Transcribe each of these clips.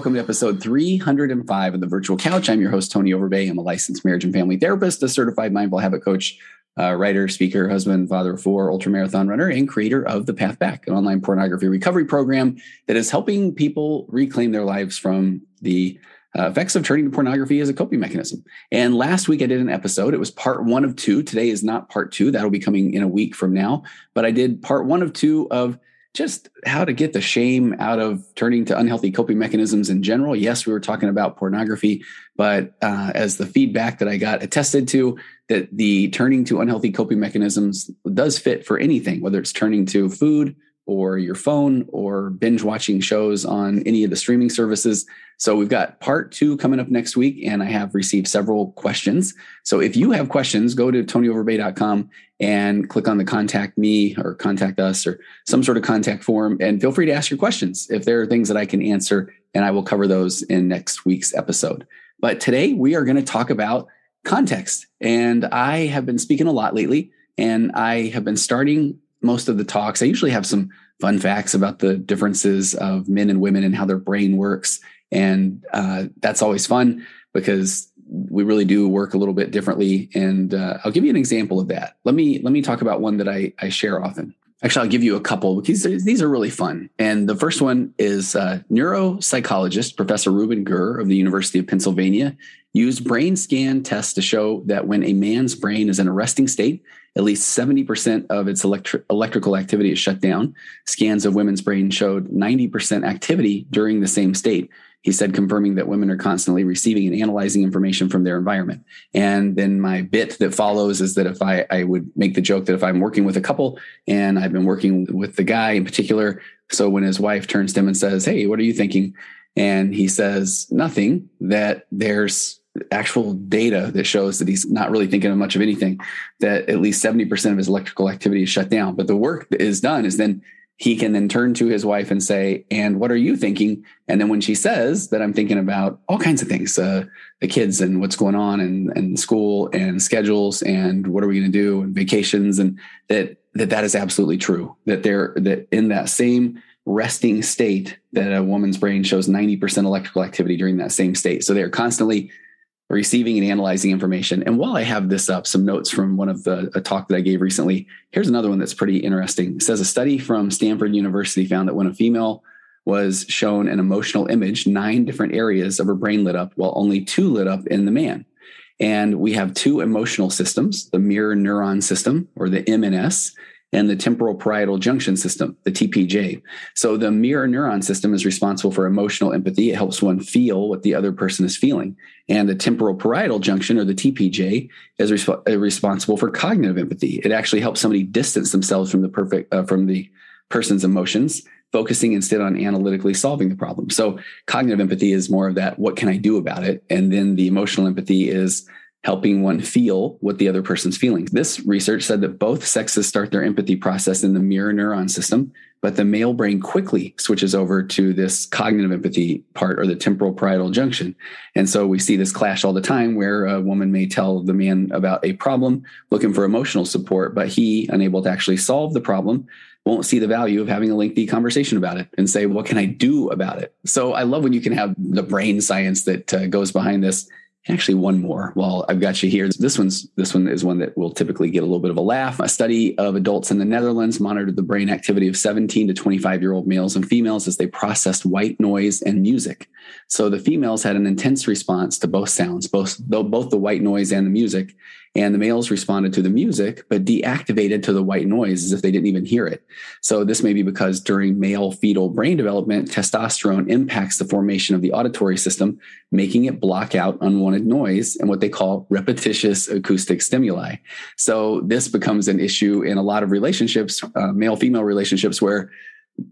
welcome to episode 305 of the Virtual Couch. I'm your host, Tony Overbay. I'm a licensed marriage and family therapist, a certified mindful habit coach, uh, writer, speaker, husband, father of four, ultramarathon runner, and creator of The Path Back, an online pornography recovery program that is helping people reclaim their lives from the uh, effects of turning to pornography as a coping mechanism. And last week I did an episode. It was part one of two. Today is not part two. That'll be coming in a week from now. But I did part one of two of just how to get the shame out of turning to unhealthy coping mechanisms in general. Yes, we were talking about pornography, but uh, as the feedback that I got attested to, that the turning to unhealthy coping mechanisms does fit for anything, whether it's turning to food or your phone or binge watching shows on any of the streaming services. So we've got part two coming up next week, and I have received several questions. So if you have questions, go to tonyoverbay.com and click on the contact me or contact us or some sort of contact form and feel free to ask your questions if there are things that I can answer and I will cover those in next week's episode. But today we are going to talk about context. And I have been speaking a lot lately and I have been starting most of the talks. I usually have some fun facts about the differences of men and women and how their brain works. And uh, that's always fun because we really do work a little bit differently. And uh, I'll give you an example of that. Let me let me talk about one that I, I share often. Actually, I'll give you a couple because these are really fun. And the first one is uh, neuropsychologist Professor Ruben Gur of the University of Pennsylvania used brain scan tests to show that when a man's brain is in a resting state, at least 70% of its electri- electrical activity is shut down. Scans of women's brain showed 90% activity during the same state. He said, confirming that women are constantly receiving and analyzing information from their environment. And then my bit that follows is that if I, I would make the joke that if I'm working with a couple and I've been working with the guy in particular, so when his wife turns to him and says, Hey, what are you thinking? And he says nothing, that there's actual data that shows that he's not really thinking of much of anything, that at least 70% of his electrical activity is shut down. But the work that is done is then he can then turn to his wife and say, And what are you thinking? And then when she says that I'm thinking about all kinds of things, uh, the kids and what's going on and, and school and schedules and what are we going to do and vacations and that, that that is absolutely true that they're that in that same resting state that a woman's brain shows 90% electrical activity during that same state. So they're constantly receiving and analyzing information. And while I have this up, some notes from one of the a talk that I gave recently, here's another one that's pretty interesting. It says a study from Stanford University found that when a female was shown an emotional image, nine different areas of her brain lit up, while only two lit up in the man. And we have two emotional systems, the mirror neuron system or the MNS and the temporal parietal junction system, the TPJ. So the mirror neuron system is responsible for emotional empathy. It helps one feel what the other person is feeling. And the temporal parietal junction or the TPJ is resp- uh, responsible for cognitive empathy. It actually helps somebody distance themselves from the perfect uh, from the person's emotions, focusing instead on analytically solving the problem. So cognitive empathy is more of that what can I do about it? And then the emotional empathy is helping one feel what the other person's feeling. This research said that both sexes start their empathy process in the mirror neuron system, but the male brain quickly switches over to this cognitive empathy part or the temporal parietal junction. And so we see this clash all the time where a woman may tell the man about a problem looking for emotional support, but he, unable to actually solve the problem, won't see the value of having a lengthy conversation about it and say, what can I do about it? So I love when you can have the brain science that uh, goes behind this actually one more while I've got you here. This one's this one is one that will typically get a little bit of a laugh. A study of adults in the Netherlands monitored the brain activity of 17 to 25 year old males and females as they processed white noise and music. So the females had an intense response to both sounds, both both the white noise and the music. And the males responded to the music but deactivated to the white noise as if they didn't even hear it. So this may be because during male fetal brain development testosterone impacts the formation of the auditory system making it block out unwanted noise and what they call repetitious acoustic stimuli. So this becomes an issue in a lot of relationships uh, male female relationships where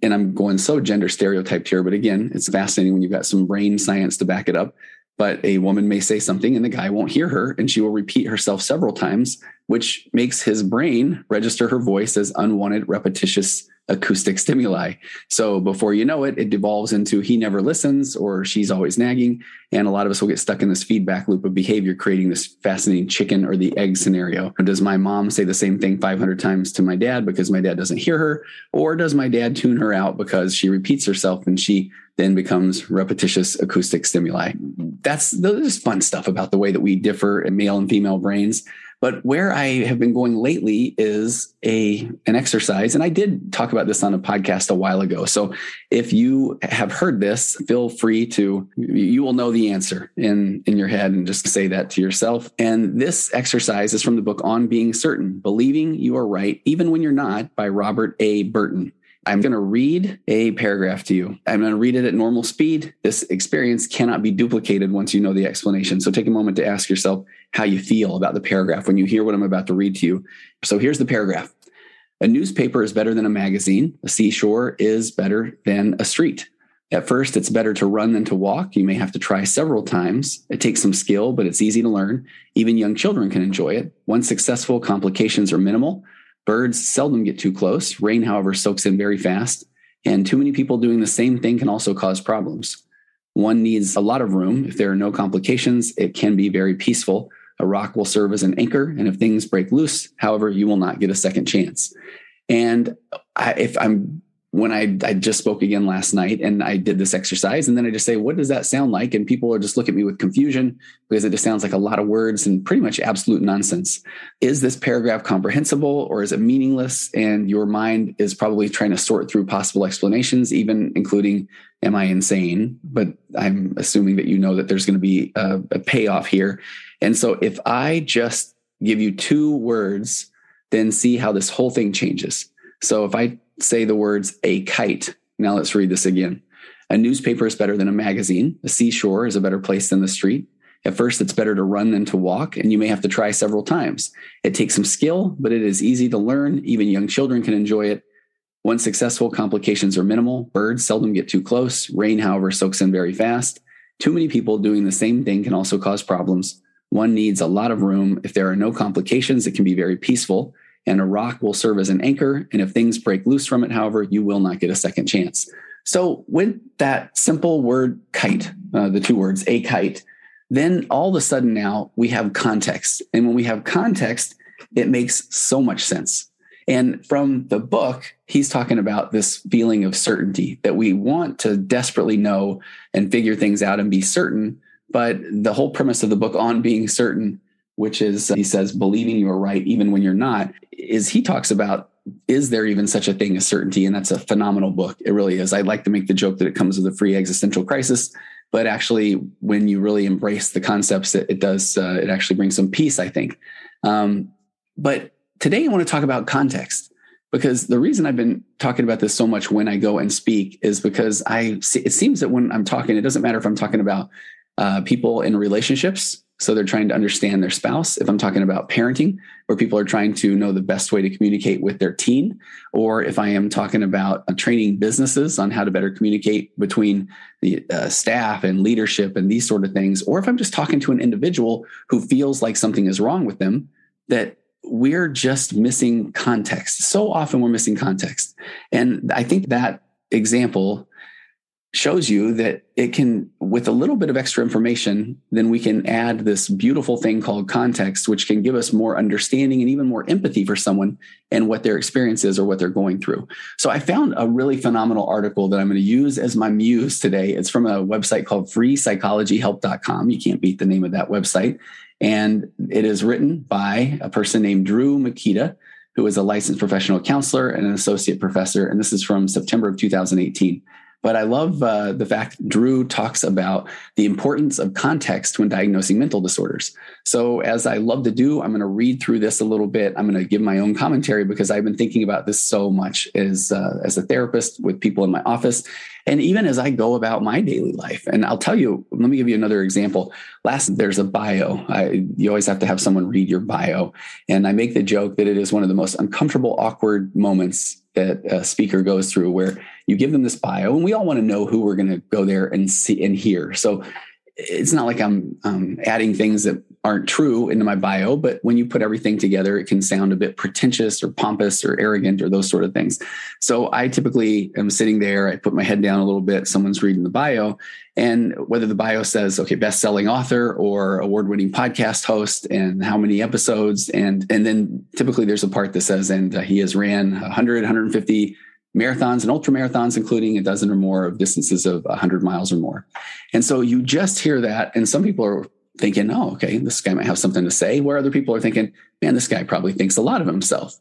and I'm going so gender stereotyped here, but again, it's fascinating when you've got some brain science to back it up but a woman may say something and the guy won't hear her and she will repeat herself several times which makes his brain register her voice as unwanted repetitious acoustic stimuli so before you know it it devolves into he never listens or she's always nagging and a lot of us will get stuck in this feedback loop of behavior creating this fascinating chicken or the egg scenario does my mom say the same thing 500 times to my dad because my dad doesn't hear her or does my dad tune her out because she repeats herself and she then becomes repetitious acoustic stimuli. That's there's fun stuff about the way that we differ in male and female brains. But where I have been going lately is a an exercise, and I did talk about this on a podcast a while ago. So if you have heard this, feel free to you will know the answer in in your head and just say that to yourself. And this exercise is from the book On Being Certain: Believing You Are Right Even When You're Not by Robert A. Burton. I'm going to read a paragraph to you. I'm going to read it at normal speed. This experience cannot be duplicated once you know the explanation. So take a moment to ask yourself how you feel about the paragraph when you hear what I'm about to read to you. So here's the paragraph A newspaper is better than a magazine, a seashore is better than a street. At first, it's better to run than to walk. You may have to try several times. It takes some skill, but it's easy to learn. Even young children can enjoy it. Once successful, complications are minimal. Birds seldom get too close. Rain, however, soaks in very fast. And too many people doing the same thing can also cause problems. One needs a lot of room. If there are no complications, it can be very peaceful. A rock will serve as an anchor. And if things break loose, however, you will not get a second chance. And I, if I'm when I, I just spoke again last night and I did this exercise and then I just say, what does that sound like? And people are just look at me with confusion because it just sounds like a lot of words and pretty much absolute nonsense. Is this paragraph comprehensible or is it meaningless? And your mind is probably trying to sort through possible explanations, even including, am I insane? But I'm assuming that you know that there's going to be a, a payoff here. And so if I just give you two words, then see how this whole thing changes. So if I say the words a kite. Now let's read this again. A newspaper is better than a magazine. A seashore is a better place than the street. At first, it's better to run than to walk, and you may have to try several times. It takes some skill, but it is easy to learn. Even young children can enjoy it. Once successful, complications are minimal. Birds seldom get too close. Rain, however, soaks in very fast. Too many people doing the same thing can also cause problems. One needs a lot of room. If there are no complications, it can be very peaceful and a rock will serve as an anchor. And if things break loose from it, however, you will not get a second chance. So, with that simple word kite, uh, the two words, a kite, then all of a sudden now we have context. And when we have context, it makes so much sense. And from the book, he's talking about this feeling of certainty that we want to desperately know and figure things out and be certain. But the whole premise of the book on being certain which is he says believing you are right even when you're not is he talks about is there even such a thing as certainty? And that's a phenomenal book. It really is. I'd like to make the joke that it comes with a free existential crisis but actually when you really embrace the concepts it, it does uh, it actually brings some peace i think. Um, but today i want to talk about context because the reason i've been talking about this so much when i go and speak is because i see, it seems that when i'm talking it doesn't matter if i'm talking about uh, people in relationships so they're trying to understand their spouse. If I'm talking about parenting, where people are trying to know the best way to communicate with their teen, or if I am talking about uh, training businesses on how to better communicate between the uh, staff and leadership and these sort of things, or if I'm just talking to an individual who feels like something is wrong with them, that we're just missing context. So often we're missing context. And I think that example shows you that it can with a little bit of extra information then we can add this beautiful thing called context which can give us more understanding and even more empathy for someone and what their experience is or what they're going through. So i found a really phenomenal article that i'm going to use as my muse today. It's from a website called freepsychologyhelp.com you can't beat the name of that website. And it is written by a person named drew mikita who is a licensed professional counselor and an associate professor. And this is from september of 2018 But I love uh, the fact Drew talks about the importance of context when diagnosing mental disorders. So, as I love to do, I'm going to read through this a little bit. I'm going to give my own commentary because I've been thinking about this so much as uh, as a therapist with people in my office, and even as I go about my daily life. And I'll tell you, let me give you another example. Last, there's a bio. I, you always have to have someone read your bio, and I make the joke that it is one of the most uncomfortable, awkward moments that a speaker goes through where you give them this bio and we all want to know who we're going to go there and see and hear. So it's not like i'm um, adding things that aren't true into my bio but when you put everything together it can sound a bit pretentious or pompous or arrogant or those sort of things. So i typically am sitting there i put my head down a little bit someone's reading the bio and whether the bio says okay best-selling author or award-winning podcast host and how many episodes and and then typically there's a part that says and uh, he has ran 100 150 marathons and ultra marathons including a dozen or more of distances of 100 miles or more and so you just hear that and some people are thinking oh okay this guy might have something to say where other people are thinking man this guy probably thinks a lot of himself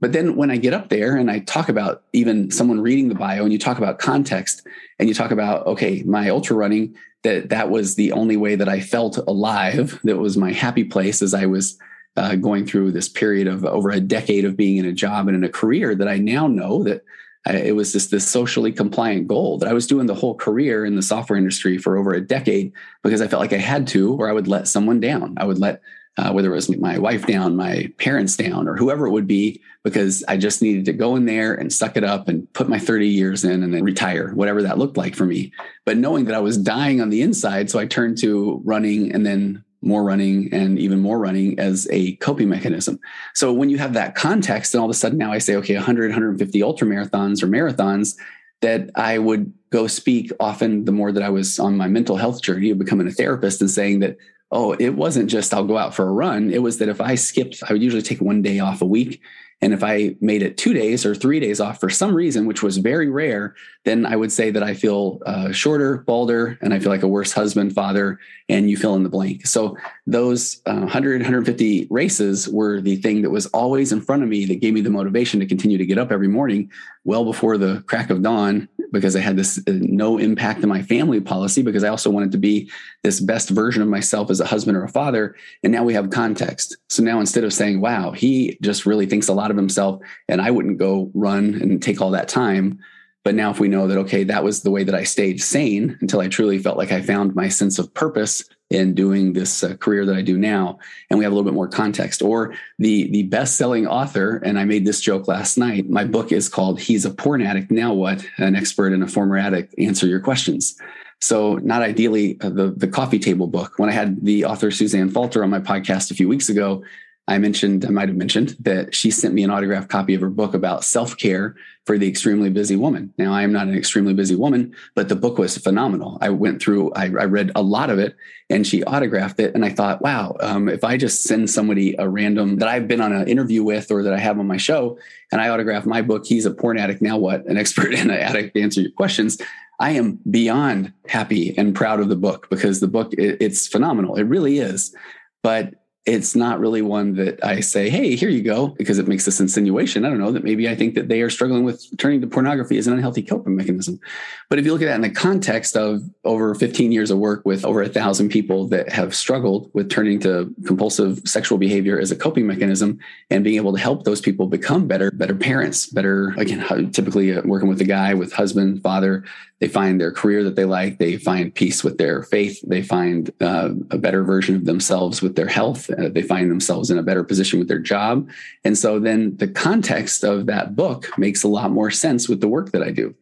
but then when I get up there and I talk about even someone reading the bio and you talk about context and you talk about, okay, my ultra running, that that was the only way that I felt alive. That was my happy place as I was uh, going through this period of over a decade of being in a job and in a career that I now know that It was just this socially compliant goal that I was doing the whole career in the software industry for over a decade because I felt like I had to, or I would let someone down. I would let uh, whether it was my wife down, my parents down, or whoever it would be, because I just needed to go in there and suck it up and put my 30 years in and then retire, whatever that looked like for me. But knowing that I was dying on the inside, so I turned to running and then more running and even more running as a coping mechanism. So when you have that context, and all of a sudden now I say, okay, 100, 150 ultra marathons or marathons, that I would go speak often the more that I was on my mental health journey of becoming a therapist and saying that oh, it wasn't just I'll go out for a run. It was that if I skipped, I would usually take one day off a week. And if I made it two days or three days off for some reason, which was very rare, then I would say that I feel uh, shorter, balder, and I feel like a worse husband, father, and you fill in the blank. So those uh, 100, 150 races were the thing that was always in front of me that gave me the motivation to continue to get up every morning well before the crack of dawn because I had this uh, no impact in my family policy because I also wanted to be this best version of myself as a husband or a father. And now we have context. So now instead of saying, wow, he just really thinks a lot of himself and I wouldn't go run and take all that time. But now if we know that, okay, that was the way that I stayed sane until I truly felt like I found my sense of purpose in doing this uh, career that I do now, and we have a little bit more context. Or the the best selling author, and I made this joke last night. My book is called "He's a Porn Addict Now What." An expert and a former addict answer your questions. So, not ideally uh, the the coffee table book. When I had the author Suzanne Falter on my podcast a few weeks ago, I mentioned, I might have mentioned that she sent me an autographed copy of her book about self care for the extremely busy woman. Now, I am not an extremely busy woman, but the book was phenomenal. I went through, I, I read a lot of it, and she autographed it. And I thought, wow, um, if I just send somebody a random that I've been on an interview with or that I have on my show, and I autograph my book, He's a Porn Addict. Now what? An expert and an addict to answer your questions. I am beyond happy and proud of the book because the book, it, it's phenomenal. It really is. But it's not really one that I say, hey, here you go, because it makes this insinuation. I don't know that maybe I think that they are struggling with turning to pornography as an unhealthy coping mechanism. But if you look at that in the context of over 15 years of work with over a thousand people that have struggled with turning to compulsive sexual behavior as a coping mechanism and being able to help those people become better, better parents, better, again, typically uh, working with a guy, with husband, father, they find their career that they like. They find peace with their faith. They find uh, a better version of themselves with their health. Uh, they find themselves in a better position with their job. And so then the context of that book makes a lot more sense with the work that I do.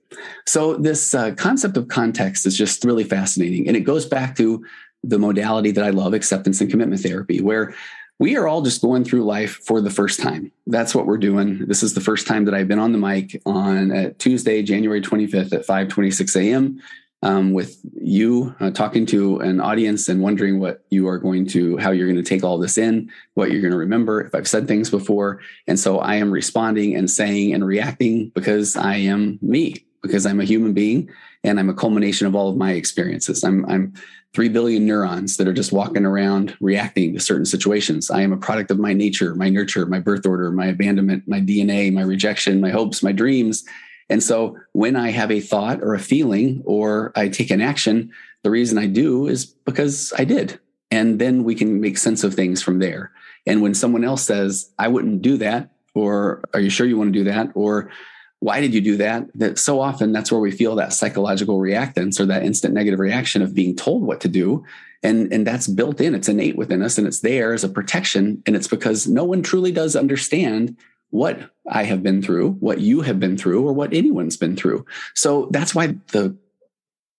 So this uh, concept of context is just really fascinating. And it goes back to the modality that I love, acceptance and commitment therapy, where we are all just going through life for the first time. That's what we're doing. This is the first time that I've been on the mic on uh, Tuesday, January 25th at 5:26 a.m. Um, with you uh, talking to an audience and wondering what you are going to, how you're going to take all this in, what you're going to remember. If I've said things before, and so I am responding and saying and reacting because I am me, because I'm a human being and I'm a culmination of all of my experiences. I'm I'm 3 billion neurons that are just walking around reacting to certain situations. I am a product of my nature, my nurture, my birth order, my abandonment, my DNA, my rejection, my hopes, my dreams. And so when I have a thought or a feeling or I take an action, the reason I do is because I did. And then we can make sense of things from there. And when someone else says, I wouldn't do that, or are you sure you want to do that? Or why did you do that? That so often that's where we feel that psychological reactance or that instant negative reaction of being told what to do. And, and that's built in, it's innate within us and it's there as a protection. And it's because no one truly does understand what I have been through, what you have been through, or what anyone's been through. So that's why the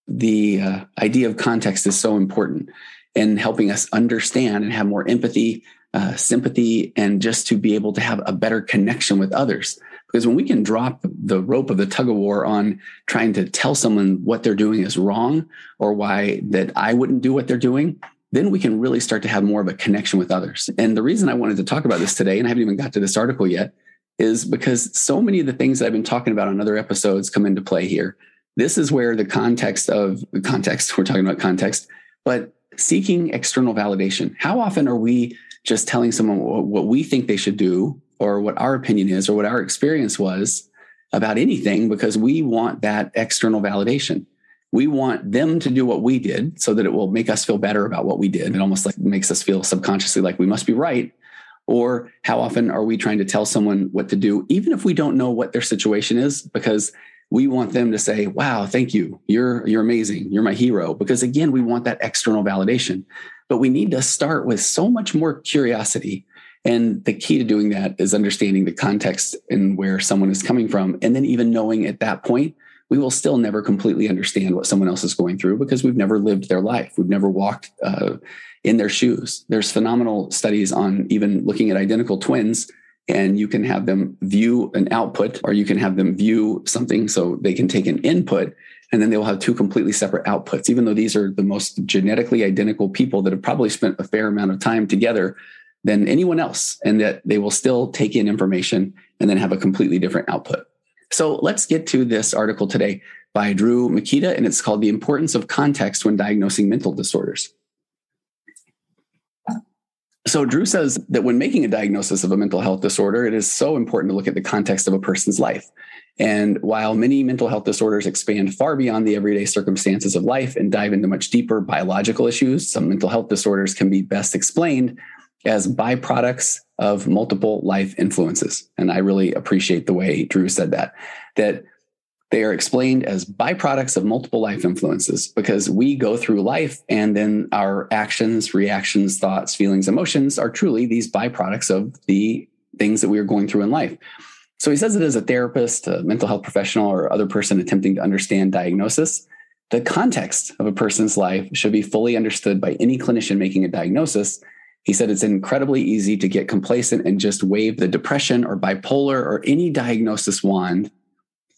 the uh, idea of context is so important in helping us understand and have more empathy, uh, sympathy, and just to be able to have a better connection with others. Because when we can drop the rope of the tug of war on trying to tell someone what they're doing is wrong or why that I wouldn't do what they're doing, then we can really start to have more of a connection with others. And the reason I wanted to talk about this today, and I haven't even got to this article yet, is because so many of the things that I've been talking about on other episodes come into play here. This is where the context of context, we're talking about context, but seeking external validation. How often are we just telling someone what we think they should do or what our opinion is or what our experience was about anything because we want that external validation? We want them to do what we did so that it will make us feel better about what we did. It almost like makes us feel subconsciously like we must be right. Or how often are we trying to tell someone what to do, even if we don't know what their situation is, because we want them to say, wow, thank you. You're, you're amazing. You're my hero. Because again, we want that external validation, but we need to start with so much more curiosity. And the key to doing that is understanding the context and where someone is coming from. And then even knowing at that point, we will still never completely understand what someone else is going through because we've never lived their life. We've never walked uh, in their shoes. There's phenomenal studies on even looking at identical twins and you can have them view an output or you can have them view something so they can take an input and then they will have two completely separate outputs. Even though these are the most genetically identical people that have probably spent a fair amount of time together than anyone else and that they will still take in information and then have a completely different output. So let's get to this article today by drew mikita and it's called the importance of context when diagnosing mental disorders so, Drew says that when making a diagnosis of a mental health disorder, it is so important to look at the context of a person's life. And while many mental health disorders expand far beyond the everyday circumstances of life and dive into much deeper biological issues, some mental health disorders can be best explained as byproducts of multiple life influences. And I really appreciate the way Drew said that, that they are explained as byproducts of multiple life influences because we go through life and then our actions, reactions, thoughts, feelings, emotions are truly these byproducts of the things that we are going through in life. So he says that as a therapist, a mental health professional, or other person attempting to understand diagnosis, the context of a person's life should be fully understood by any clinician making a diagnosis. He said it's incredibly easy to get complacent and just wave the depression or bipolar or any diagnosis wand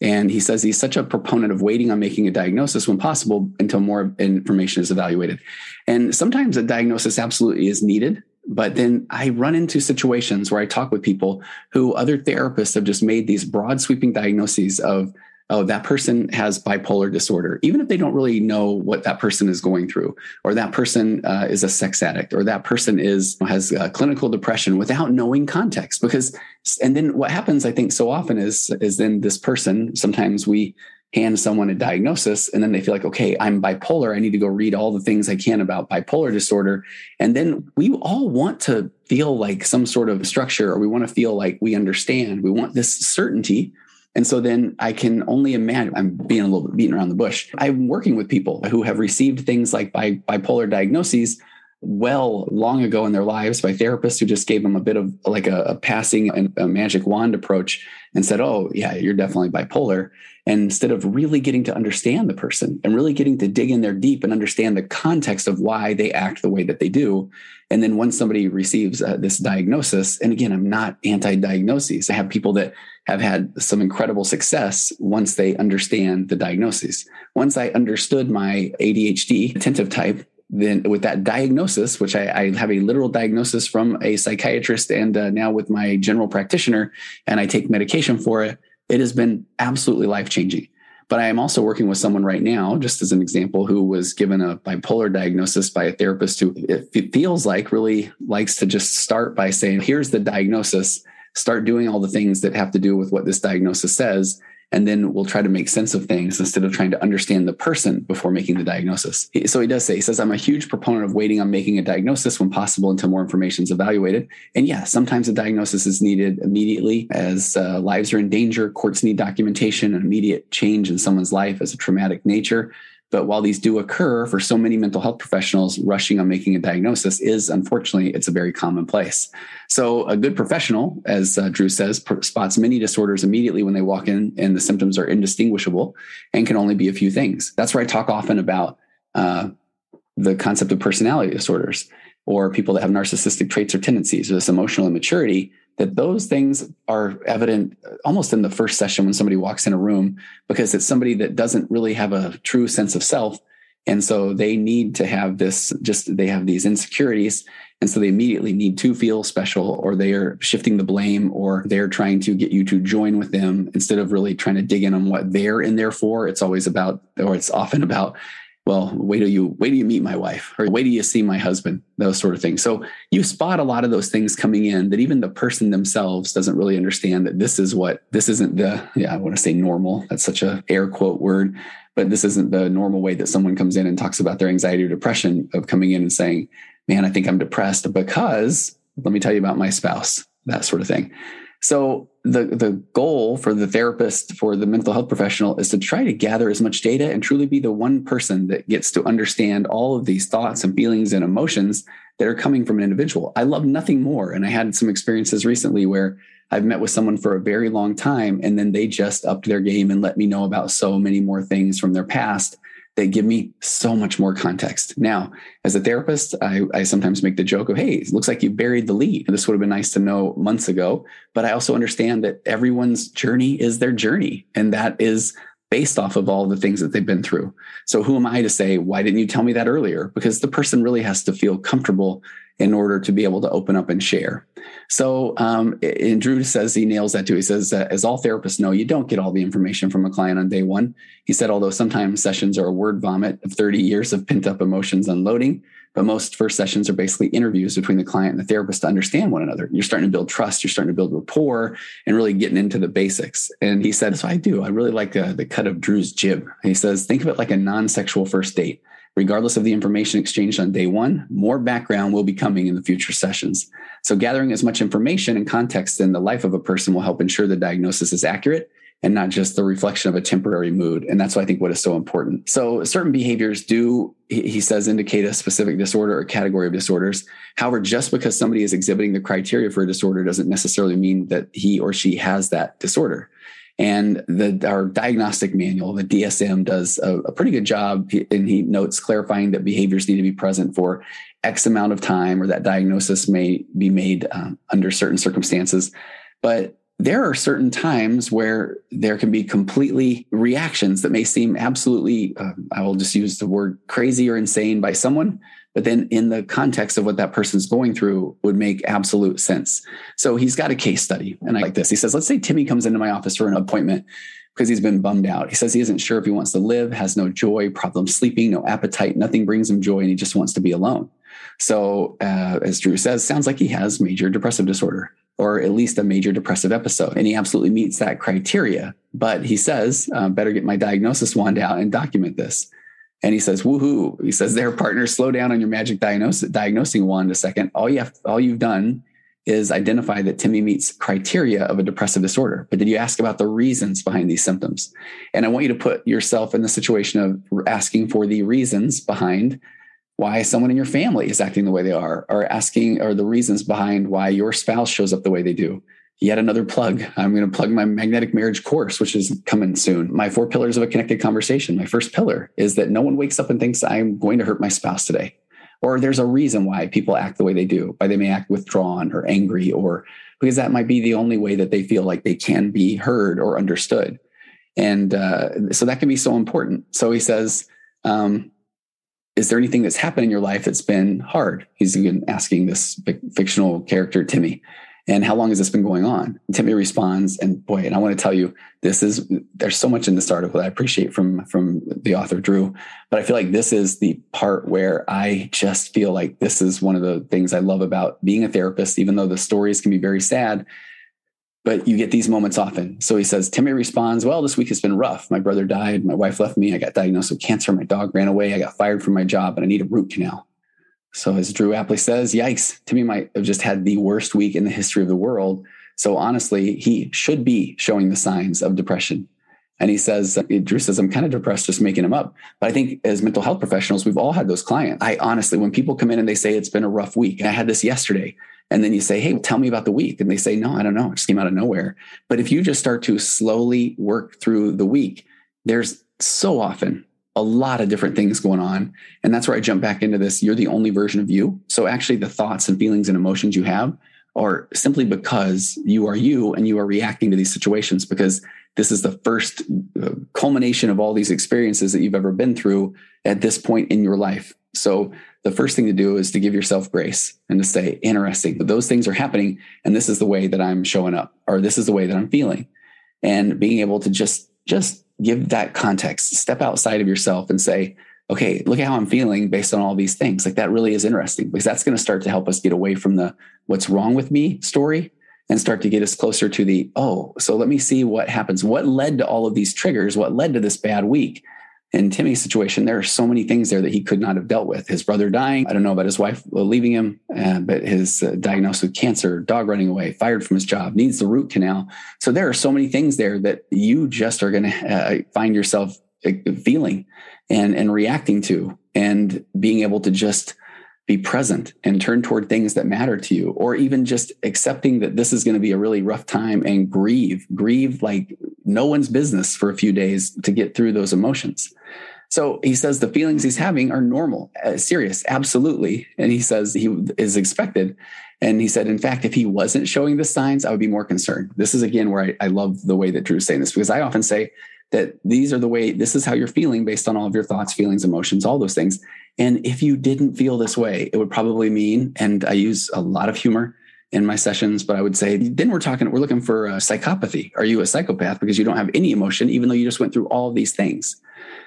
and he says he's such a proponent of waiting on making a diagnosis when possible until more information is evaluated. And sometimes a diagnosis absolutely is needed. But then I run into situations where I talk with people who other therapists have just made these broad sweeping diagnoses of oh, that person has bipolar disorder, even if they don't really know what that person is going through, or that person uh, is a sex addict, or that person is has uh, clinical depression without knowing context. Because, and then what happens, I think, so often is is then this person. Sometimes we hand someone a diagnosis and then they feel like okay i'm bipolar i need to go read all the things i can about bipolar disorder and then we all want to feel like some sort of structure or we want to feel like we understand we want this certainty and so then I can only imagine, I'm being a little bit beaten around the bush. I'm working with people who have received things like bi- bipolar diagnoses well long ago in their lives by therapists who just gave them a bit of like a, a passing and a magic wand approach and said, Oh, yeah, you're definitely bipolar. And instead of really getting to understand the person and really getting to dig in there deep and understand the context of why they act the way that they do. And then once somebody receives uh, this diagnosis, and again, I'm not anti diagnoses, I have people that have had some incredible success once they understand the diagnosis. Once I understood my ADHD attentive type, then with that diagnosis, which I, I, have a literal diagnosis from a psychiatrist and uh, now with my general practitioner, and I take medication for it, it has been absolutely life changing. But I am also working with someone right now, just as an example, who was given a bipolar diagnosis by a therapist who it feels like really likes to just start by saying, here's the diagnosis, start doing all the things that have to do with what this diagnosis says. And then we'll try to make sense of things instead of trying to understand the person before making the diagnosis. So he does say, he says, I'm a huge proponent of waiting on making a diagnosis when possible until more information is evaluated. And yeah, sometimes a diagnosis is needed immediately as uh, lives are in danger. Courts need documentation, an immediate change in someone's life as a traumatic nature. But while these do occur for so many mental health professionals, rushing on making a diagnosis is unfortunately it's a very commonplace. So a good professional, as uh, Drew says, spots many disorders immediately when they walk in, and the symptoms are indistinguishable and can only be a few things. That's where I talk often about uh, the concept of personality disorders or people that have narcissistic traits or tendencies or this emotional immaturity that those things are evident almost in the first session when somebody walks in a room because it's somebody that doesn't really have a true sense of self. And so they need to have this just they have these insecurities. And so they immediately need to feel special or they are shifting the blame or they're trying to get you to join with them. Instead of really trying to dig in on what they're in there for it's always about or it's often about well, wait till you wait till you meet my wife, or wait till you see my husband, those sort of things. So you spot a lot of those things coming in that even the person themselves doesn't really understand that this is what this isn't the yeah, I want to say normal. That's such a air quote word, but this isn't the normal way that someone comes in and talks about their anxiety or depression of coming in and saying, Man, I think I'm depressed because let me tell you about my spouse, that sort of thing. So the the goal for the therapist for the mental health professional is to try to gather as much data and truly be the one person that gets to understand all of these thoughts and feelings and emotions that are coming from an individual. I love nothing more and I had some experiences recently where I've met with someone for a very long time and then they just upped their game and let me know about so many more things from their past they give me so much more context. Now, as a therapist, I, I, sometimes make the joke of, hey, it looks like you buried the lead. This would have been nice to know months ago. But I also understand that everyone's journey is their journey. And that is based off of all the things that they've been through. So who am I to say, why didn't you tell me that earlier? Because the person really has to feel comfortable in order to be able to open up and share. So, um, and Drew says he nails that too. He says, uh, as all therapists know, you don't get all the information from a client on day one. He said, although sometimes sessions are a word vomit of 30 years of pent up emotions unloading, but most first sessions are basically interviews between the client and the therapist to understand one another. You're starting to build trust, you're starting to build rapport, and really getting into the basics. And he said, so I do. I really like uh, the cut of Drew's jib. He says, think of it like a non sexual first date Regardless of the information exchanged on day one, more background will be coming in the future sessions. So, gathering as much information and context in the life of a person will help ensure the diagnosis is accurate and not just the reflection of a temporary mood. And that's why I think what is so important. So, certain behaviors do, he says, indicate a specific disorder or category of disorders. However, just because somebody is exhibiting the criteria for a disorder doesn't necessarily mean that he or she has that disorder. And the, our diagnostic manual, the DSM, does a, a pretty good job. And he notes clarifying that behaviors need to be present for X amount of time, or that diagnosis may be made um, under certain circumstances. But there are certain times where there can be completely reactions that may seem absolutely, uh, I will just use the word crazy or insane by someone, but then in the context of what that person's going through would make absolute sense. So he's got a case study. And I like this. He says, let's say Timmy comes into my office for an appointment because he's been bummed out. He says he isn't sure if he wants to live, has no joy, problem sleeping, no appetite, nothing brings him joy, and he just wants to be alone. So, uh, as Drew says, sounds like he has major depressive disorder or at least a major depressive episode. And he absolutely meets that criteria. But he says, uh, better get my diagnosis wand out and document this. And he says, woohoo. He says, there, partner, slow down on your magic diagnosis, diagnosing wand a second. All you have, all you've done is identify that Timmy meets criteria of a depressive disorder. But did you ask about the reasons behind these symptoms? And I want you to put yourself in the situation of asking for the reasons behind why someone in your family is acting the way they are, or asking, or the reasons behind why your spouse shows up the way they do yet another plug. I'm going to plug my magnetic marriage course, which is coming soon. My four pillars of a connected conversation. My first pillar is that no one wakes up and thinks I'm going to hurt my spouse today. Or there's a reason why people act the way they do, why they may act withdrawn or angry, or because that might be the only way that they feel like they can be heard or understood. And uh, so that can be so important. So he says, um, is there anything that's happened in your life that's been hard? He's asking this fictional character, Timmy and how long has this been going on? And Timmy responds, and boy, and I want to tell you, this is there's so much in this article that I appreciate from from the author Drew, but I feel like this is the part where I just feel like this is one of the things I love about being a therapist, even though the stories can be very sad. but you get these moments often. So he says, Timmy responds, Well, this week has been rough. My brother died. My wife left me. I got diagnosed with cancer. My dog ran away. I got fired from my job and I need a root canal. So as Drew aptly says, yikes, Timmy might have just had the worst week in the history of the world. So honestly, he should be showing the signs of depression. And he says, Drew says, I'm kind of depressed just making him up. But I think as mental health professionals, we've all had those clients. I honestly, when people come in and they say it's been a rough week, I had this yesterday, and then you say, Hey, tell me about the week. And they say, No, I don't know. It just came out of nowhere. But if you just start to slowly work through the week, there's so often a lot of different things going on. And that's where I jump back into this. You're the only version of you. So actually, the thoughts and feelings and emotions you have are simply because you are you and you are reacting to these situations because this is the first uh, culmination of all these experiences that you've ever been through at this point in your life. So the first thing to do is to give yourself grace and to say, interesting, but those things are happening. And this is the way that I'm showing up, or this is the way that I'm feeling. And being able to just, just give that context, step outside of yourself and say, okay, look at how I'm feeling based on all these things. Like that really is interesting because that's going to start to help us get away from the what's wrong with me story and start to get us closer to the, oh, so let me see what happens. What led to all of these triggers? What led to this bad week? In Timmy's situation, there are so many things there that he could not have dealt with. His brother dying. I don't know about his wife leaving him, uh, but his uh, diagnosed with cancer, dog running away, fired from his job, needs the root canal. So there are so many things there that you just are going to uh, find yourself uh, feeling and and reacting to and being able to just be present and turn toward things that matter to you or even just accepting that this is going to be a really rough time and grieve grieve like no one's business for a few days to get through those emotions. So he says the feelings he's having are normal uh, serious absolutely. And he says he is expected. And he said in fact if he wasn't showing the signs i would be more concerned. This is again where i, I love the way that drew's saying this because i often say that these are the way this is how you're feeling based on all of your thoughts feelings emotions all those things and if you didn't feel this way it would probably mean and i use a lot of humor in my sessions but i would say then we're talking we're looking for psychopathy are you a psychopath because you don't have any emotion even though you just went through all of these things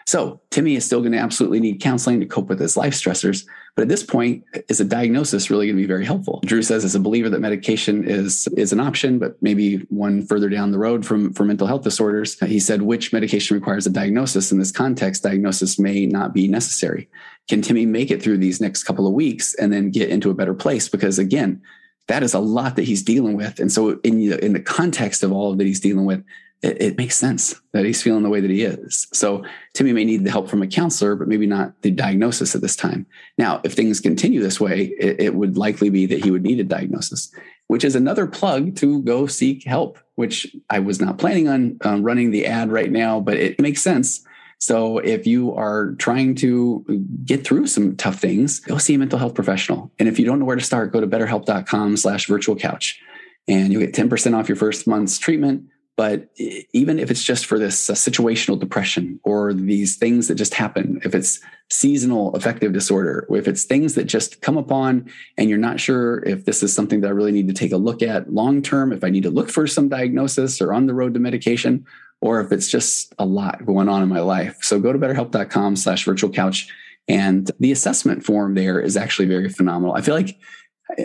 so Timmy is still going to absolutely need counseling to cope with his life stressors. But at this point, is a diagnosis really going to be very helpful? Drew says, as a believer, that medication is is an option, but maybe one further down the road from for mental health disorders. He said, which medication requires a diagnosis? In this context, diagnosis may not be necessary. Can Timmy make it through these next couple of weeks and then get into a better place? Because again, that is a lot that he's dealing with. And so in the, in the context of all that he's dealing with, it, it, makes sense that he's feeling the way that he is. So Timmy may need the help from a counselor, but maybe not the diagnosis at this time. Now, if things continue this way, it, it would likely be that he would need a diagnosis, which is another plug to go seek help, which I was not planning on um, running the ad right now, but it makes sense. So if you are trying to get through some tough things, go see a mental health professional. And if you don't know where to start, go to betterhelp.com slash virtual couch and you'll get 10% off your first month's treatment but even if it's just for this uh, situational depression or these things that just happen, if it's seasonal affective disorder, if it's things that just come upon and you're not sure if this is something that I really need to take a look at long term, if I need to look for some diagnosis or on the road to medication, or if it's just a lot going on in my life. So go to betterhelp.com slash virtual couch. And the assessment form there is actually very phenomenal. I feel like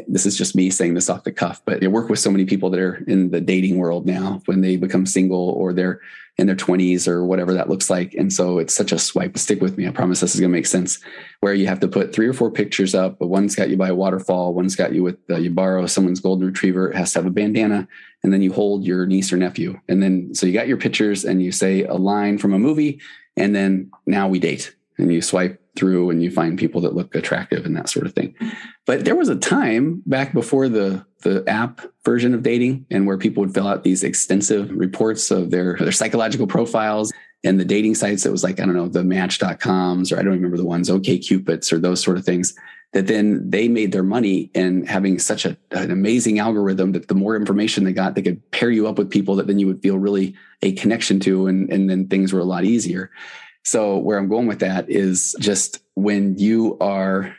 this is just me saying this off the cuff, but I work with so many people that are in the dating world now when they become single or they're in their 20s or whatever that looks like. And so it's such a swipe. Stick with me. I promise this is going to make sense. Where you have to put three or four pictures up, but one's got you by a waterfall, one's got you with, uh, you borrow someone's golden retriever. It has to have a bandana. And then you hold your niece or nephew. And then, so you got your pictures and you say a line from a movie. And then now we date and you swipe through and you find people that look attractive and that sort of thing. But there was a time back before the the app version of dating and where people would fill out these extensive reports of their their psychological profiles and the dating sites that was like I don't know the match.coms or I don't remember the ones okay cupids or those sort of things that then they made their money in having such a, an amazing algorithm that the more information they got they could pair you up with people that then you would feel really a connection to and, and then things were a lot easier so where I'm going with that is just when you are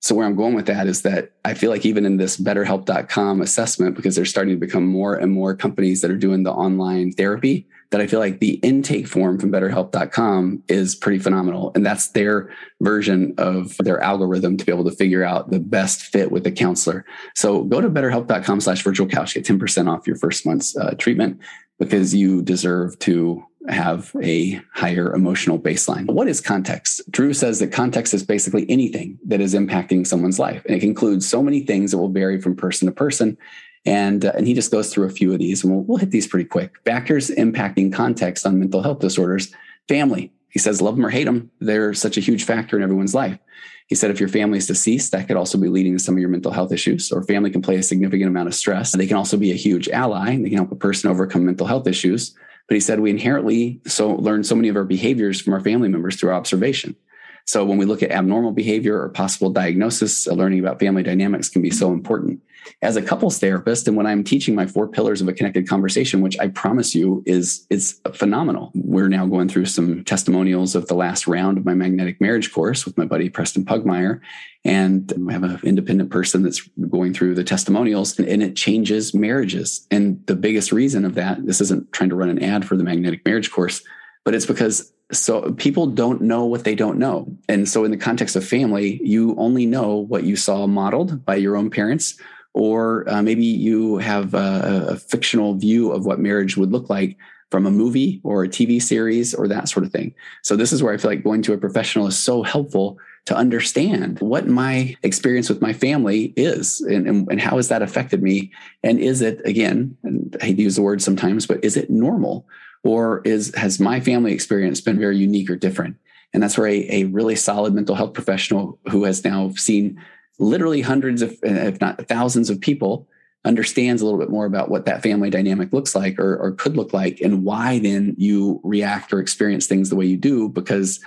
So where I'm going with that is that I feel like even in this betterhelp.com assessment, because they're starting to become more and more companies that are doing the online therapy that I feel like the intake form from betterhelp.com is pretty phenomenal. And that's their version of their algorithm to be able to figure out the best fit with the counselor. So go to betterhelp.com slash virtual couch, get 10% off your first month's uh, treatment because you deserve to have a higher emotional baseline. What is context? Drew says that context is basically anything that is impacting someone's life. And it includes so many things that will vary from person to person. And, uh, and he just goes through a few of these and we'll, we'll hit these pretty quick. Factors impacting context on mental health disorders. Family. He says, love them or hate them. They're such a huge factor in everyone's life. He said, if your family is deceased, that could also be leading to some of your mental health issues, or family can play a significant amount of stress. They can also be a huge ally. They can help a person overcome mental health issues. But he said, we inherently so learn so many of our behaviors from our family members through observation. So when we look at abnormal behavior or possible diagnosis, learning about family dynamics can be so important. As a couples therapist, and when I'm teaching my four pillars of a connected conversation, which I promise you is is phenomenal. We're now going through some testimonials of the last round of my magnetic marriage course with my buddy Preston Pugmire. And we have an independent person that's going through the testimonials and, and it changes marriages. And the biggest reason of that, this isn't trying to run an ad for the magnetic marriage course, but it's because so people don't know what they don't know. And so in the context of family, you only know what you saw modeled by your own parents, or uh, maybe you have a, a fictional view of what marriage would look like from a movie or a TV series or that sort of thing. So this is where I feel like going to a professional is so helpful to understand what my experience with my family is and, and, and, how has that affected me. And is it, again, and I use the word sometimes, but is it normal? or is has my family experience been very unique or different and that's where a, a really solid mental health professional who has now seen literally hundreds of if not thousands of people understands a little bit more about what that family dynamic looks like or, or could look like and why then you react or experience things the way you do because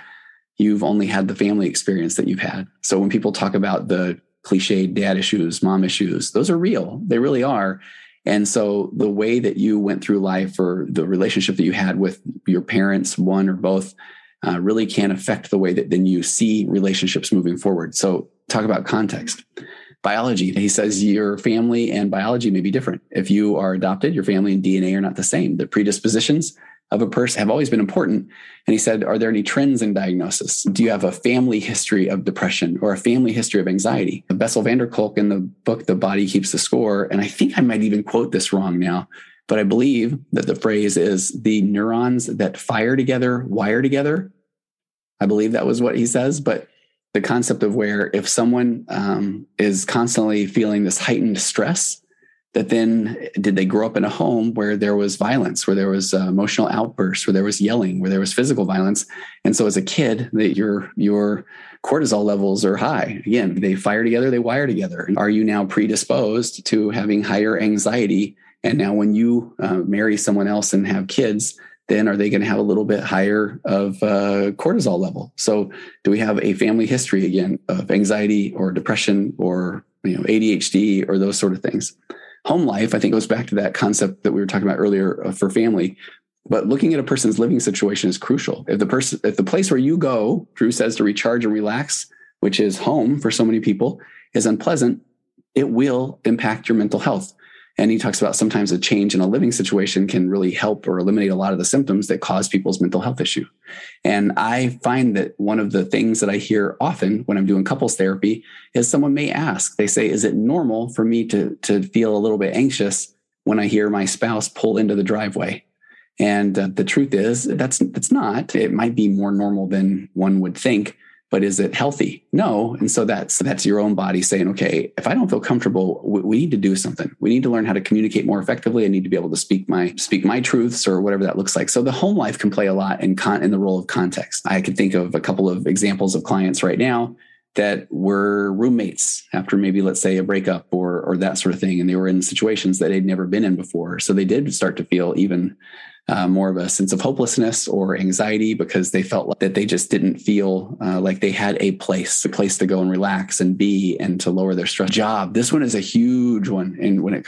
you've only had the family experience that you've had. So when people talk about the cliche dad issues mom issues those are real. They really are. And so the way that you went through life or the relationship that you had with your parents, one or both, uh, really can affect the way that then you see relationships moving forward. So talk about context. Biology, he says your family and biology may be different. If you are adopted, your family and DNA are not the same. The predispositions of a person have always been important. And he said, Are there any trends in diagnosis? Do you have a family history of depression or a family history of anxiety? Bessel van der Kolk in the book, The Body Keeps the Score, and I think I might even quote this wrong now, but I believe that the phrase is the neurons that fire together wire together. I believe that was what he says, but the concept of where if someone um, is constantly feeling this heightened stress, that then did they grow up in a home where there was violence where there was uh, emotional outbursts where there was yelling where there was physical violence? And so as a kid that your your cortisol levels are high. Again they fire together they wire together. Are you now predisposed to having higher anxiety? And now when you uh, marry someone else and have kids then are they going to have a little bit higher of uh, cortisol level so do we have a family history again of anxiety or depression or you know adhd or those sort of things home life, I think goes back to that concept that we were talking about earlier uh, for family. But looking at a person's living situation is crucial. If the person, if the place where you go, Drew says to recharge and relax, which is home for so many people, is unpleasant, it will impact your mental health. And he talks about sometimes a change in a living situation can really help or eliminate a lot of the symptoms that cause people's mental health issue. And I find that one of the things that I hear often when I'm doing couples therapy is someone may ask, they say, is it normal for me to, to feel a little bit anxious when I hear my spouse pull into the driveway? And uh, the truth is that's, that's not, it might be more normal than one would think but is it healthy? No. And so that's that's your own body saying okay if i don't feel comfortable we, we, need to do something. We need to learn how to communicate more effectively. I need to be able to speak my speak my truths or whatever that looks like. So the home life can play a lot in con in the role of context. I can think of a couple of examples of clients right now that were roommates after maybe let's say a breakup or or that sort of thing. And they were in situations that they'd never been in before. So they did start to feel even uh, more of a sense of hopelessness or anxiety because they felt like that they just didn't feel uh, like they had a place, a place to go and relax and be and to lower their stress. Job. This one is a huge one, and when it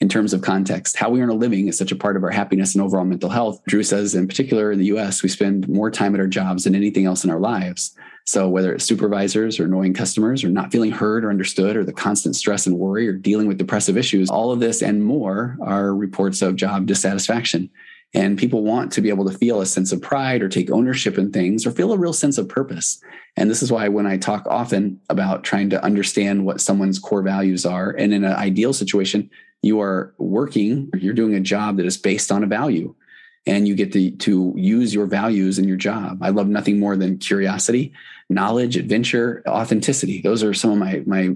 in terms of context, how we earn a living is such a part of our happiness and overall mental health. Drew says, in particular in the U.S., we spend more time at our jobs than anything else in our lives. So whether it's supervisors or annoying customers or not feeling heard or understood or the constant stress and worry or dealing with depressive issues, all of this and more are reports of job dissatisfaction. And people want to be able to feel a sense of pride or take ownership in things or feel a real sense of purpose. And this is why when I talk often about trying to understand what someone's core values are, and in an ideal situation, you are working, you're doing a job that is based on a value and you get to, to use your values in your job. I love nothing more than curiosity, knowledge, adventure, authenticity. Those are some of my, my,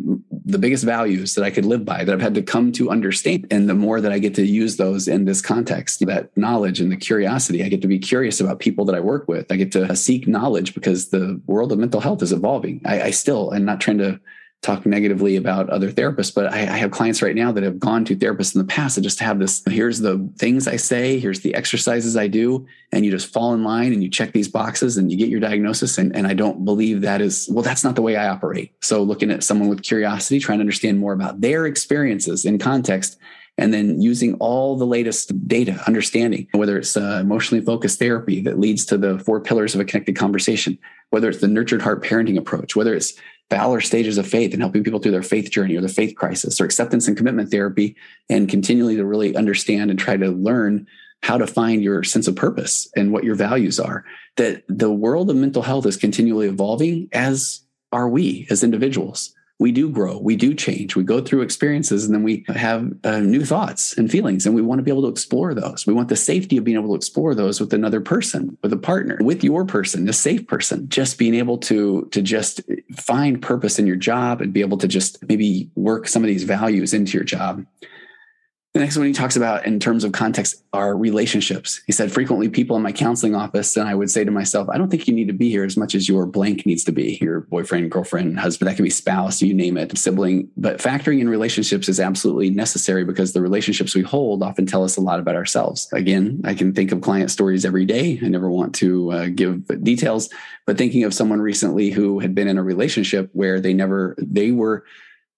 the biggest values that I could live by that I've had to come to understand. And the more that I get to use those in this context, that knowledge and the curiosity, I get to be curious about people that I work with. I get to seek knowledge because the world of mental health is evolving. I, I still am not trying to talk negatively about other therapists, but I, I, have clients right now that have gone to therapists in the past that just have this here's the things I say, here's the exercises I do, and you just fall in line and you check these boxes and you get your diagnosis. And, and I don't believe that is, well, that's not the way I operate. So looking at someone with curiosity, trying to understand more about their experiences in context. And then using all the latest data, understanding whether it's uh, emotionally focused therapy that leads to the four pillars of a connected conversation, whether it's the nurtured heart parenting approach, whether it's Fowler stages of faith and helping people through their faith journey or the faith crisis or acceptance and commitment therapy and continually to really understand and try to learn how to find your sense of purpose and what your values are. That the world of mental health is continually evolving as are we as individuals we do grow, we do change, we go through experiences, and then we have uh, new thoughts and feelings, and we want to be able to explore those. We want the safety of being able to explore those with another person, with a partner, with your person, a safe person. Just being able to to just find purpose in your job and be able to just maybe work some of these values into your job. The next one he talks about in terms of context are relationships. He said, frequently people in my counseling office, and I would say to myself, I don't think you need to be here as much as your blank needs to be your boyfriend, girlfriend, husband, that can be spouse, you name it, sibling. But factoring in relationships is absolutely necessary because the relationships we hold often tell us a lot about ourselves. Again, I can think of client stories every day. I never want to uh, give details, but thinking of someone recently who had been in a relationship where they never, they were,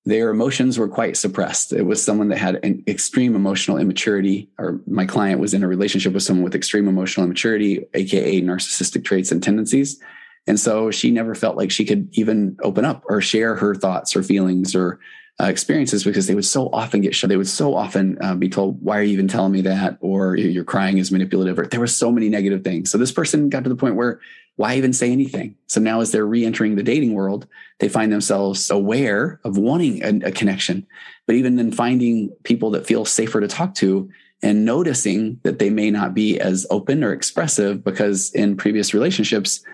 their emotions were quite suppressed. It was someone that had an extreme emotional immaturity, or my client was in a relationship with someone with extreme emotional immaturity, AKA narcissistic traits and tendencies. And so she never felt like she could even open up or share her thoughts or feelings or uh, experiences because they would so often get shut. They would so often uh, be told, "Why are you even telling me that?" or "You're crying is manipulative." Or there were so many negative things. So this person got to the point where why even say anything? So now, as they're re-entering the dating world, they find themselves aware of wanting a, a connection, but even then finding people that feel safer to talk to and noticing that they may not be as open or expressive because in previous relationships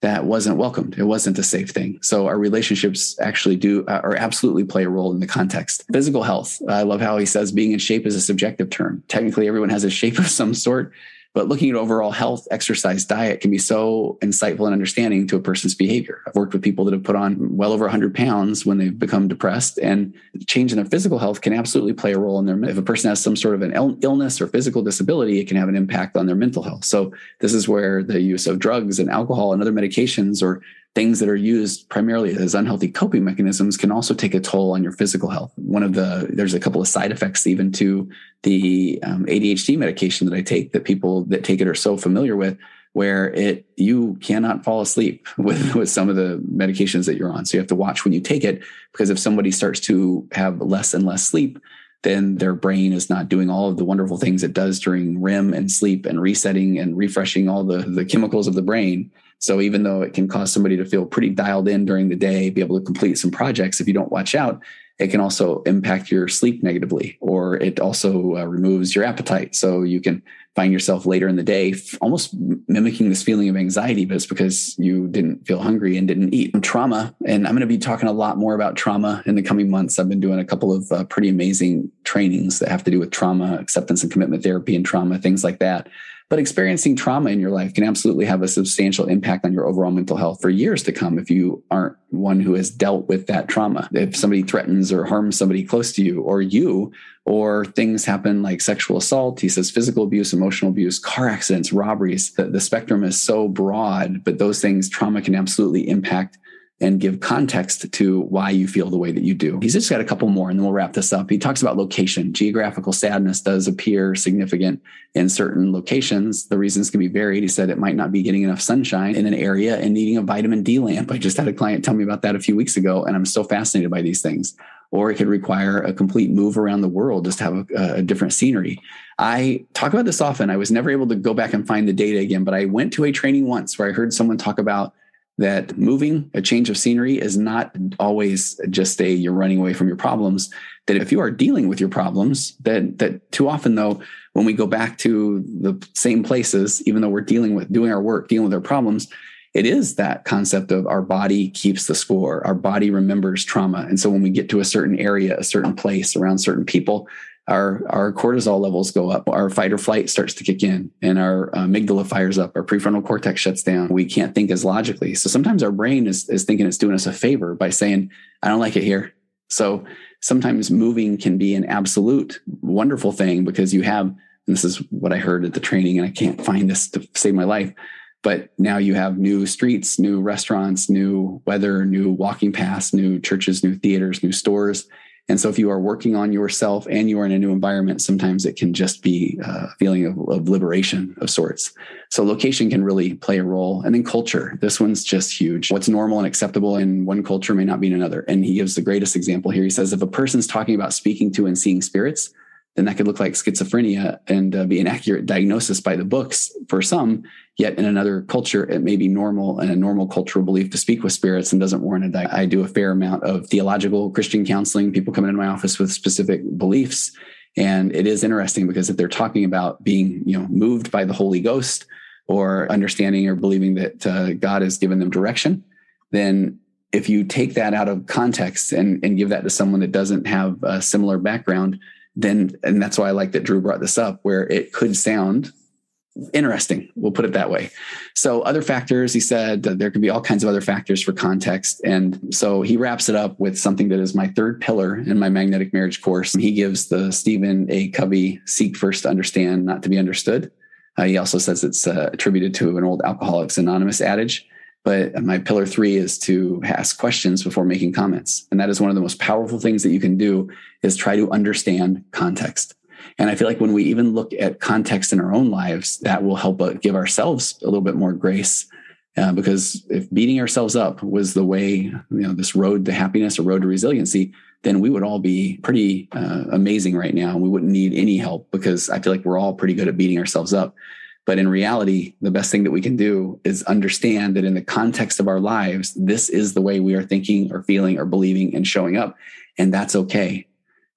that wasn't welcomed. It wasn't a safe thing. So our relationships actually do uh, or absolutely play a role in the context. Physical health. I love how he says being in shape is a subjective term. Technically, everyone has a shape of some sort, but looking at overall health, exercise, diet can be so insightful and understanding to a person's behavior. I've worked with people that have put on well over 100 pounds when they've become depressed, and change in their physical health can absolutely play a role in their. If a person has some sort of an illness or physical disability, it can have an impact on their mental health. So this is where the use of drugs and alcohol and other medications or things that are used primarily as unhealthy coping mechanisms can also take a toll on your physical health. One of the, there's a couple of side effects even to the um, ADHD medication that I take that people that take it are so familiar with where it you cannot fall asleep with with some of the medications that you're on so you have to watch when you take it because if somebody starts to have less and less sleep then their brain is not doing all of the wonderful things it does during REM and sleep and resetting and refreshing all the the chemicals of the brain so even though it can cause somebody to feel pretty dialed in during the day, be able to complete some projects, if you don't watch out, it can also impact your sleep negatively, or it also uh, removes your appetite. So you can find yourself later in the day almost mimicking this feeling of anxiety, but it's because you didn't feel hungry and didn't eat. Trauma, and I'm going to be talking a lot more about trauma in the coming months. I've been doing a couple of uh, pretty amazing trainings that have to do with trauma, acceptance and commitment therapy, and trauma, things like that. But experiencing trauma in your life can absolutely have a substantial impact on your overall mental health for years to come if you aren't one who has dealt with that trauma. If somebody threatens or harms somebody close to you or you, or things happen like sexual assault, he says physical abuse, emotional abuse, car accidents, robberies, the, the spectrum is so broad, but those things, trauma can absolutely impact and give context to why you feel the way that you do. He's just got a couple more and then we'll wrap this up. He talks about location. Geographical sadness does appear significant in certain locations. The reasons can be varied. He said it might not be getting enough sunshine in an area and needing a vitamin D lamp. I just had a client tell me about that a few weeks ago, and I'm so fascinated by these things. or it could require a complete move around the world just to have a, a, different scenery. I talk about this often. I was never able to go back and find the data again, but I went to a training once where I heard someone talk about that moving, a change of scenery is not always just a you're running away from your problems. That if you are dealing with your problems, that that too often though, when we go back to the same places, even though we're dealing with doing our work, dealing with our problems, it is that concept of our body keeps the score. Our body remembers trauma. And so when we get to a certain area, a certain place around certain people, our, our cortisol levels go up. Our fight or flight starts to kick in and our uh, amygdala fires up. Our prefrontal cortex shuts down. We can't think as logically. So sometimes our brain is, is thinking it's doing us a favor by saying, I don't like it here. So sometimes moving can be an absolute wonderful thing because you have, and this is what I heard at the training, and I can't find this to save my life but now you have new streets, new restaurants, new weather, new walking paths, new churches, new theaters, new stores. And so if you are working on yourself and you are in a new environment, sometimes it can just be a feeling of, of, liberation of sorts. So location can really play a role. And then culture. This one's just huge. What's normal and acceptable in one culture may not be in another. And he gives the greatest example here. He says, if a person's talking about speaking to and seeing spirits, then that could look like schizophrenia and uh, be an accurate diagnosis by the books for some. Yet in another culture, it may be normal and a normal cultural belief to speak with spirits and doesn't warrant a. I do a fair amount of theological Christian counseling. People come into my office with specific beliefs. And it is interesting because if they're talking about being, you know, moved by the Holy Ghost or understanding or believing that uh, God has given them direction, then if you take that out of context and, and give that to someone that doesn't have a similar background, then and that's why I like that Drew brought this up, where it could sound interesting. We'll put it that way. So other factors, he said there could be all kinds of other factors for context. And so he wraps it up with something that is my third pillar in my magnetic marriage course. He gives the Stephen R. Covey seek first to understand, not to be understood. Uh, he also says it's uh, attributed to an old Alcoholics Anonymous adage. But my pillar three is to ask questions before making comments. And that is one of the most powerful things that you can do is try to understand context. And I feel like when we even look at context in our own lives, that will help uh, give ourselves a little bit more grace. Uh, because if beating ourselves up was the way, you know, this road to happiness or road to resiliency, then we would all be pretty uh, amazing right now. And we wouldn't need any help because I feel like we're all pretty good at beating ourselves up. But in reality, the best thing that we can do is understand that in the context of our lives, this is the way we are thinking or feeling or believing and showing up. And that's okay.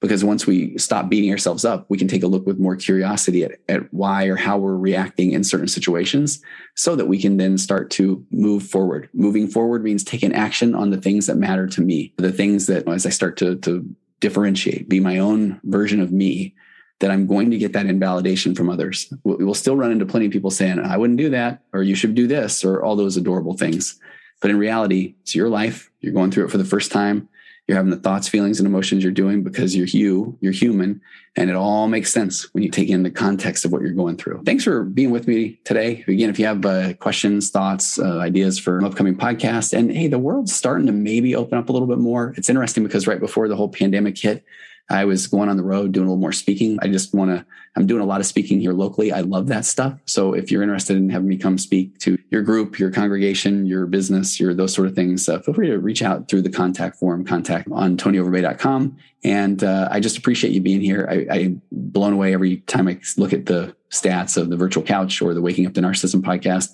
Because once we stop beating ourselves up, we can take a look with more curiosity at, at why or how we're reacting in certain situations so that we can then start to move forward. Moving forward means taking action on the things that matter to me, the things that as I start to, to differentiate, be my own version of me that I'm going to get that invalidation from others. We'll, still run into plenty of people saying, I wouldn't do that, or you should do this, or all those adorable things. But in reality, it's your life. You're going through it for the first time. You're having the thoughts, feelings, and emotions you're doing because you're you, you're human. And it all makes sense when you take in the context of what you're going through. Thanks for being with me today. Again, if you have uh, questions, thoughts, uh, ideas for an upcoming podcast, and hey, the world's starting to maybe open up a little bit more. It's interesting because right before the whole pandemic hit, I was going on the road doing a little more speaking. I just want to, I'm doing a lot of speaking here locally. I love that stuff. So if you're interested in having me come speak to your group, your congregation, your business, your those sort of things, uh, feel free to reach out through the contact form, contact on tonyoverbay.com. And uh, I just appreciate you being here. I, I'm blown away every time I look at the stats of the virtual couch or the waking up to narcissism podcast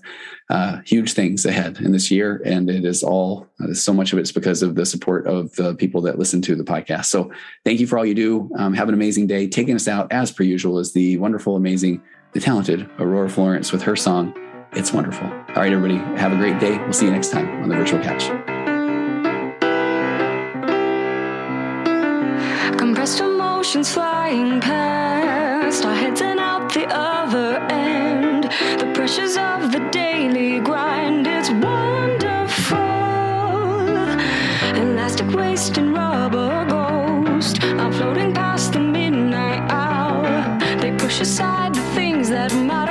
uh, huge things ahead in this year and it is all uh, so much of it's because of the support of the people that listen to the podcast so thank you for all you do um, have an amazing day taking us out as per usual is the wonderful amazing the talented aurora florence with her song it's wonderful all right everybody have a great day we'll see you next time on the virtual couch Compressed emotions flying past our heads and out the other end. The pressures of the daily grind, it's wonderful. Elastic waste and rubber ghost are floating past the. Push aside the things that matter